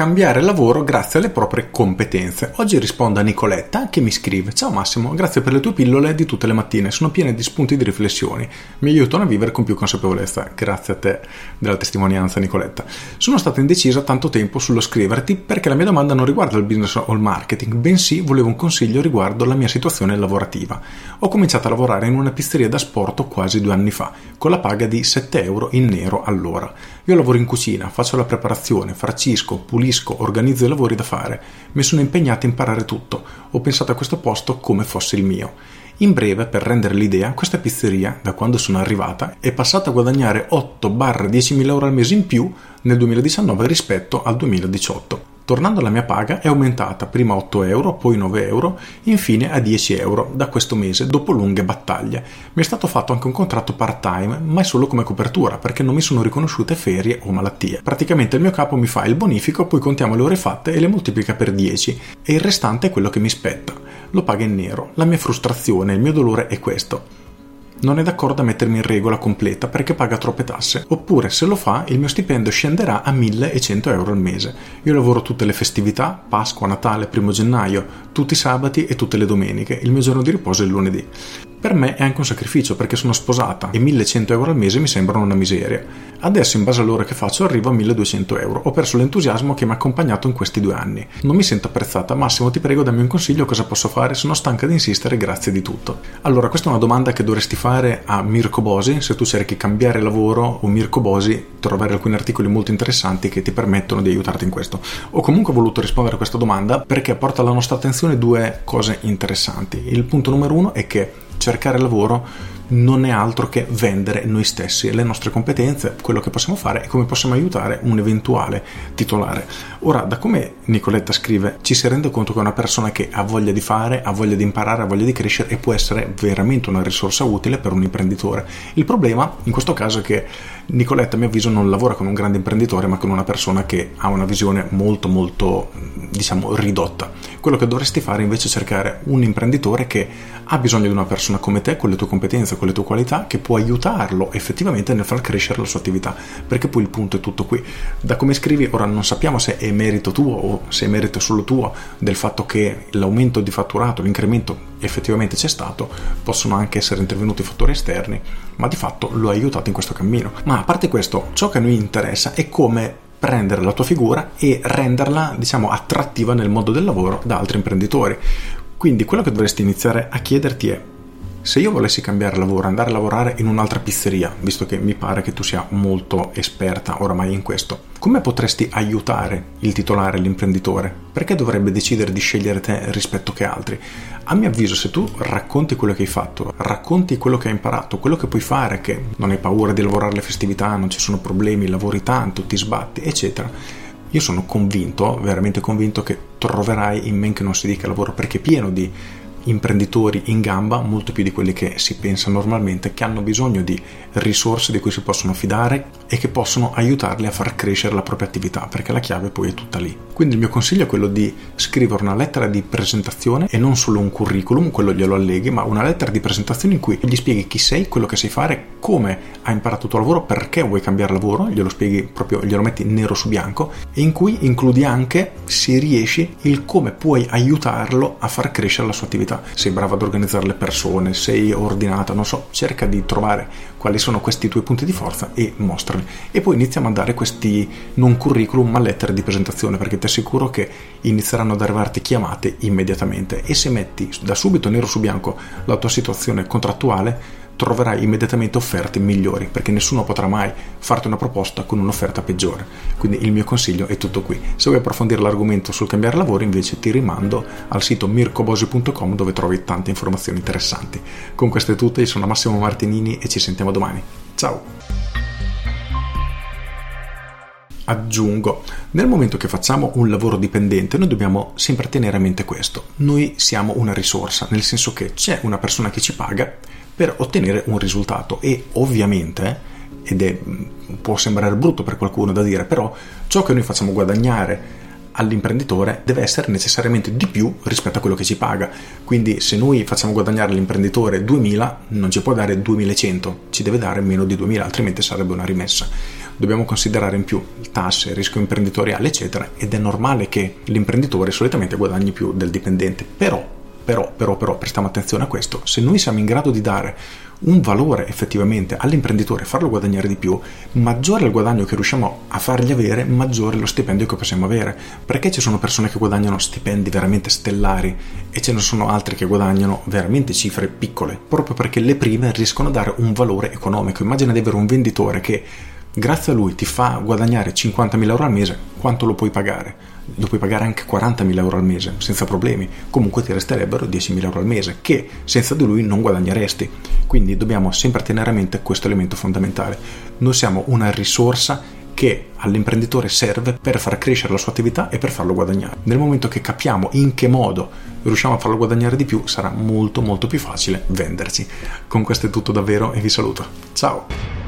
Cambiare lavoro grazie alle proprie competenze. Oggi rispondo a Nicoletta che mi scrive: Ciao Massimo, grazie per le tue pillole di tutte le mattine, sono piene di spunti di riflessioni, mi aiutano a vivere con più consapevolezza. Grazie a te della testimonianza, Nicoletta. Sono stata indecisa tanto tempo sullo scriverti perché la mia domanda non riguarda il business o il marketing, bensì volevo un consiglio riguardo la mia situazione lavorativa. Ho cominciato a lavorare in una pizzeria da sport quasi due anni fa, con la paga di 7 euro in nero all'ora. Io lavoro in cucina, faccio la preparazione, farcisco, pulisco organizzo i lavori da fare, mi sono impegnato a imparare tutto, ho pensato a questo posto come fosse il mio. In breve, per rendere l'idea, questa pizzeria, da quando sono arrivata, è passata a guadagnare 8-10 mila euro al mese in più nel 2019 rispetto al 2018. Tornando alla mia paga è aumentata prima a 8 euro, poi 9 euro, infine a 10 euro da questo mese dopo lunghe battaglie. Mi è stato fatto anche un contratto part-time, ma è solo come copertura perché non mi sono riconosciute ferie o malattie. Praticamente il mio capo mi fa il bonifico, poi contiamo le ore fatte e le moltiplica per 10 e il restante è quello che mi spetta. Lo paga in nero. La mia frustrazione, il mio dolore è questo non è d'accordo a mettermi in regola completa perché paga troppe tasse, oppure se lo fa il mio stipendio scenderà a 1100 euro al mese. Io lavoro tutte le festività, Pasqua, Natale, primo gennaio, tutti i sabati e tutte le domeniche, il mio giorno di riposo è il lunedì. Per me è anche un sacrificio perché sono sposata e 1100 euro al mese mi sembrano una miseria. Adesso in base all'ora che faccio arrivo a 1200 euro. Ho perso l'entusiasmo che mi ha accompagnato in questi due anni. Non mi sento apprezzata. Massimo ti prego dammi un consiglio cosa posso fare. Sono stanca di insistere grazie di tutto. Allora questa è una domanda che dovresti fare a Mirko Bosi. Se tu cerchi cambiare lavoro o Mirko Bosi troverai alcuni articoli molto interessanti che ti permettono di aiutarti in questo. Ho comunque voluto rispondere a questa domanda perché porta alla nostra attenzione due cose interessanti. Il punto numero uno è che cercare lavoro non è altro che vendere noi stessi, le nostre competenze, quello che possiamo fare e come possiamo aiutare un eventuale titolare. Ora, da come Nicoletta scrive, ci si rende conto che è una persona che ha voglia di fare, ha voglia di imparare, ha voglia di crescere e può essere veramente una risorsa utile per un imprenditore. Il problema in questo caso è che Nicoletta, a mio avviso, non lavora con un grande imprenditore, ma con una persona che ha una visione molto, molto, diciamo, ridotta. Quello che dovresti fare invece è cercare un imprenditore che ha bisogno di una persona come te, con le tue competenze, con le tue qualità, che può aiutarlo effettivamente nel far crescere la sua attività, perché poi il punto è tutto qui. Da come scrivi, ora non sappiamo se è merito tuo o se è merito solo tuo del fatto che l'aumento di fatturato, l'incremento effettivamente c'è stato, possono anche essere intervenuti fattori esterni, ma di fatto lo ha aiutato in questo cammino. Ma a parte questo, ciò che a noi interessa è come prendere la tua figura e renderla, diciamo, attrattiva nel mondo del lavoro da altri imprenditori. Quindi quello che dovresti iniziare a chiederti è se io volessi cambiare lavoro, andare a lavorare in un'altra pizzeria, visto che mi pare che tu sia molto esperta oramai in questo, come potresti aiutare il titolare, l'imprenditore? Perché dovrebbe decidere di scegliere te rispetto che altri? A mio avviso, se tu racconti quello che hai fatto, racconti quello che hai imparato, quello che puoi fare, che non hai paura di lavorare alle festività, non ci sono problemi, lavori tanto, ti sbatti, eccetera, io sono convinto, veramente convinto, che troverai in men che non si dica lavoro perché è pieno di imprenditori in gamba, molto più di quelli che si pensa normalmente, che hanno bisogno di risorse di cui si possono fidare e che possono aiutarli a far crescere la propria attività, perché la chiave poi è tutta lì. Quindi il mio consiglio è quello di scrivere una lettera di presentazione e non solo un curriculum, quello glielo alleghi, ma una lettera di presentazione in cui gli spieghi chi sei, quello che sai fare, come hai imparato il tuo lavoro, perché vuoi cambiare lavoro, glielo spieghi proprio, glielo metti nero su bianco e in cui includi anche, se riesci, il come puoi aiutarlo a far crescere la sua attività attività, sei brava ad organizzare le persone, sei ordinata, non so, cerca di trovare quali sono questi tuoi punti di forza e mostrali. E poi inizia a mandare questi non curriculum ma lettere di presentazione perché ti assicuro che inizieranno ad arrivarti chiamate immediatamente e se metti da subito nero su bianco la tua situazione contrattuale troverai immediatamente offerte migliori perché nessuno potrà mai farti una proposta con un'offerta peggiore. Quindi il mio consiglio è tutto qui. Se vuoi approfondire l'argomento sul cambiare lavoro invece ti rimando al sito mircobosi.com dove trovi tante informazioni interessanti. Con questo è tutto, io sono Massimo Martinini e ci sentiamo domani. Ciao! Aggiungo, nel momento che facciamo un lavoro dipendente noi dobbiamo sempre tenere a mente questo, noi siamo una risorsa, nel senso che c'è una persona che ci paga per ottenere un risultato e ovviamente, ed è, può sembrare brutto per qualcuno da dire, però ciò che noi facciamo guadagnare all'imprenditore deve essere necessariamente di più rispetto a quello che ci paga. Quindi se noi facciamo guadagnare l'imprenditore 2000, non ci può dare 2100, ci deve dare meno di 2000, altrimenti sarebbe una rimessa. Dobbiamo considerare in più tasse, rischio imprenditoriale, eccetera, ed è normale che l'imprenditore solitamente guadagni più del dipendente. Però, però, però, però, prestiamo attenzione a questo, se noi siamo in grado di dare un valore effettivamente all'imprenditore, farlo guadagnare di più, maggiore il guadagno che riusciamo a fargli avere, maggiore lo stipendio che possiamo avere. Perché ci sono persone che guadagnano stipendi veramente stellari e ce ne sono altri che guadagnano veramente cifre piccole, proprio perché le prime riescono a dare un valore economico. Immagina di avere un venditore che grazie a lui ti fa guadagnare 50.000 euro al mese, quanto lo puoi pagare? lo puoi pagare anche 40.000 euro al mese senza problemi, comunque ti resterebbero 10.000 euro al mese che senza di lui non guadagneresti. Quindi dobbiamo sempre tenere a mente questo elemento fondamentale. Noi siamo una risorsa che all'imprenditore serve per far crescere la sua attività e per farlo guadagnare. Nel momento che capiamo in che modo riusciamo a farlo guadagnare di più, sarà molto molto più facile venderci. Con questo è tutto davvero e vi saluto. Ciao!